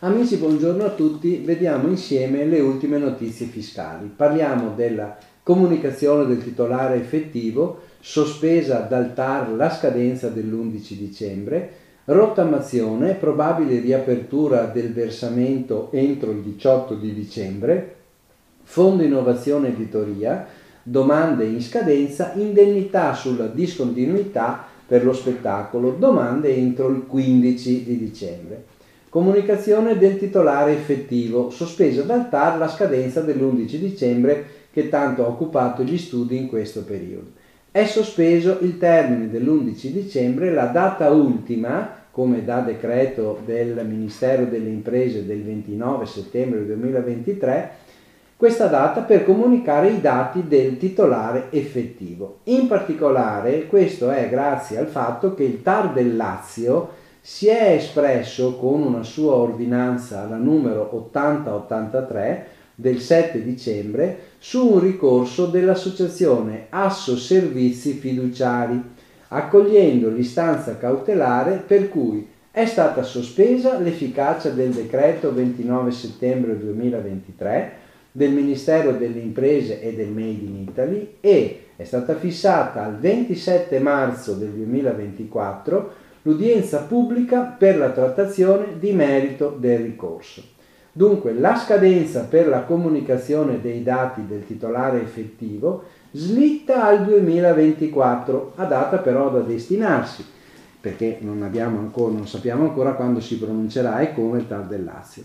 Amici, buongiorno a tutti. Vediamo insieme le ultime notizie fiscali. Parliamo della comunicazione del titolare effettivo, sospesa dal TAR la scadenza dell'11 dicembre, rottamazione, probabile riapertura del versamento entro il 18 di dicembre, fondo innovazione editoria, domande in scadenza, indennità sulla discontinuità per lo spettacolo, domande entro il 15 di dicembre. Comunicazione del titolare effettivo, sospesa dal TAR la scadenza dell'11 dicembre che tanto ha occupato gli studi in questo periodo. È sospeso il termine dell'11 dicembre, la data ultima, come da decreto del Ministero delle Imprese del 29 settembre 2023, questa data per comunicare i dati del titolare effettivo. In particolare questo è grazie al fatto che il TAR del Lazio si è espresso con una sua ordinanza, la numero 8083 del 7 dicembre, su un ricorso dell'associazione Asso Servizi Fiduciari, accogliendo l'istanza cautelare per cui è stata sospesa l'efficacia del decreto 29 settembre 2023 del Ministero delle Imprese e del Made in Italy e è stata fissata al 27 marzo del 2024 l'udienza pubblica per la trattazione di merito del ricorso. Dunque la scadenza per la comunicazione dei dati del titolare effettivo slitta al 2024, a data però da destinarsi, perché non, ancora, non sappiamo ancora quando si pronuncerà e come il TAR del Lazio.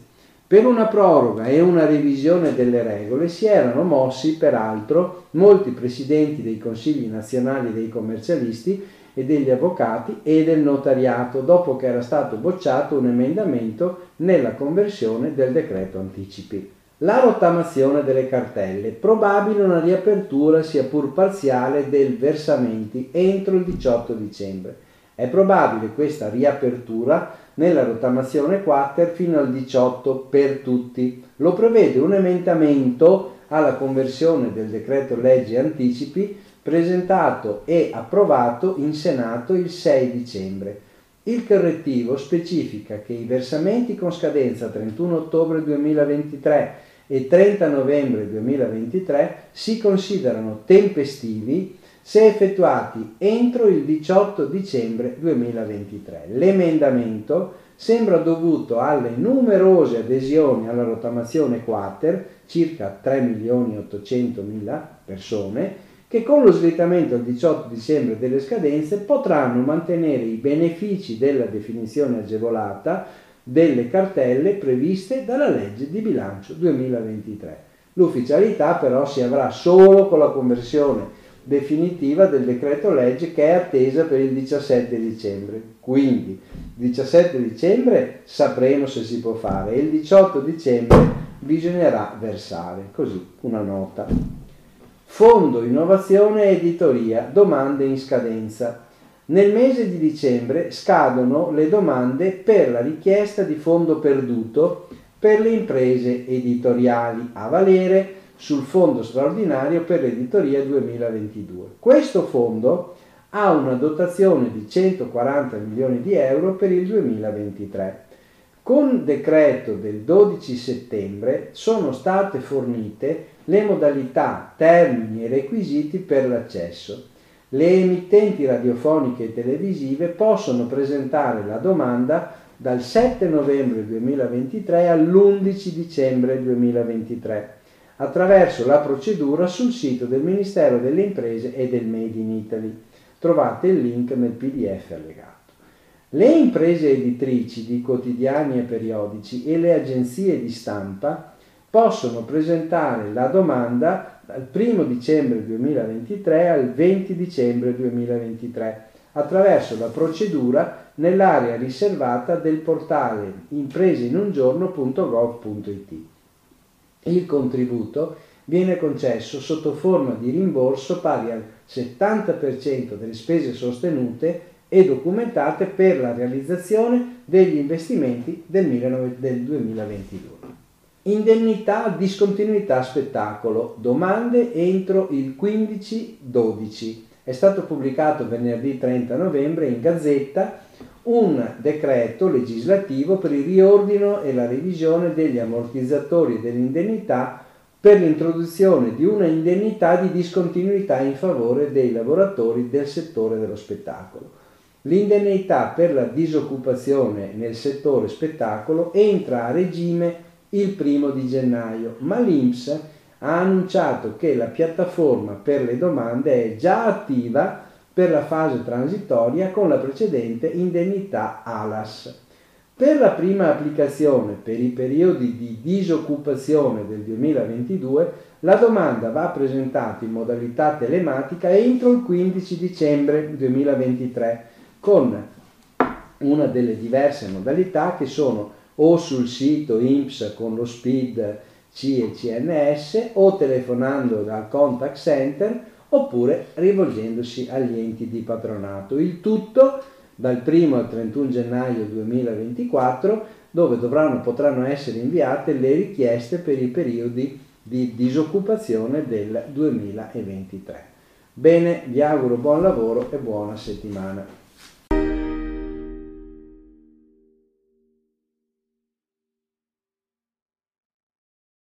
Per una proroga e una revisione delle regole si erano mossi, peraltro, molti presidenti dei consigli nazionali dei commercialisti e degli avvocati e del notariato dopo che era stato bocciato un emendamento nella conversione del decreto anticipi. La rottamazione delle cartelle, probabile una riapertura sia pur parziale del versamenti entro il 18 dicembre. È probabile questa riapertura nella rottamazione quater fino al 18 per tutti. Lo prevede un emendamento alla conversione del decreto legge anticipi presentato e approvato in Senato il 6 dicembre. Il correttivo specifica che i versamenti con scadenza 31 ottobre 2023 e 30 novembre 2023 si considerano tempestivi se effettuati entro il 18 dicembre 2023. L'emendamento sembra dovuto alle numerose adesioni alla rottamazione quater, circa 3 milioni 800 mila persone, che con lo slittamento al 18 dicembre delle scadenze potranno mantenere i benefici della definizione agevolata delle cartelle previste dalla legge di bilancio 2023. L'ufficialità però si avrà solo con la conversione definitiva del decreto legge che è attesa per il 17 dicembre. Quindi il 17 dicembre sapremo se si può fare e il 18 dicembre bisognerà versare. Così una nota. Fondo Innovazione Editoria, domande in scadenza. Nel mese di dicembre scadono le domande per la richiesta di fondo perduto per le imprese editoriali a valere sul Fondo straordinario per l'editoria 2022. Questo fondo ha una dotazione di 140 milioni di euro per il 2023. Con decreto del 12 settembre sono state fornite le modalità, termini e requisiti per l'accesso. Le emittenti radiofoniche e televisive possono presentare la domanda dal 7 novembre 2023 all'11 dicembre 2023 attraverso la procedura sul sito del Ministero delle Imprese e del Made in Italy. Trovate il link nel PDF allegato. Le imprese editrici di quotidiani e periodici e le agenzie di stampa possono presentare la domanda dal 1 dicembre 2023 al 20 dicembre 2023 attraverso la procedura nell'area riservata del portale impreseinungiorno.gov.it. Il contributo viene concesso sotto forma di rimborso pari al 70% delle spese sostenute e documentate per la realizzazione degli investimenti del 2022. Indennità discontinuità spettacolo. Domande entro il 15-12. è stato pubblicato venerdì 30 novembre in Gazzetta un decreto legislativo per il riordino e la revisione degli ammortizzatori e dell'indennità per l'introduzione di una indennità di discontinuità in favore dei lavoratori del settore dello spettacolo. L'indennità per la disoccupazione nel settore spettacolo entra a regime il primo di gennaio, ma l'INPS ha annunciato che la piattaforma per le domande è già attiva per la fase transitoria con la precedente indennità ALAS. Per la prima applicazione per i periodi di disoccupazione del 2022 la domanda va presentata in modalità telematica entro il 15 dicembre 2023 con una delle diverse modalità che sono o sul sito INPS con lo SPID C e CNS o telefonando dal contact center oppure rivolgendosi agli enti di patronato. Il tutto dal 1 al 31 gennaio 2024 dove dovranno, potranno essere inviate le richieste per i periodi di disoccupazione del 2023. Bene, vi auguro buon lavoro e buona settimana.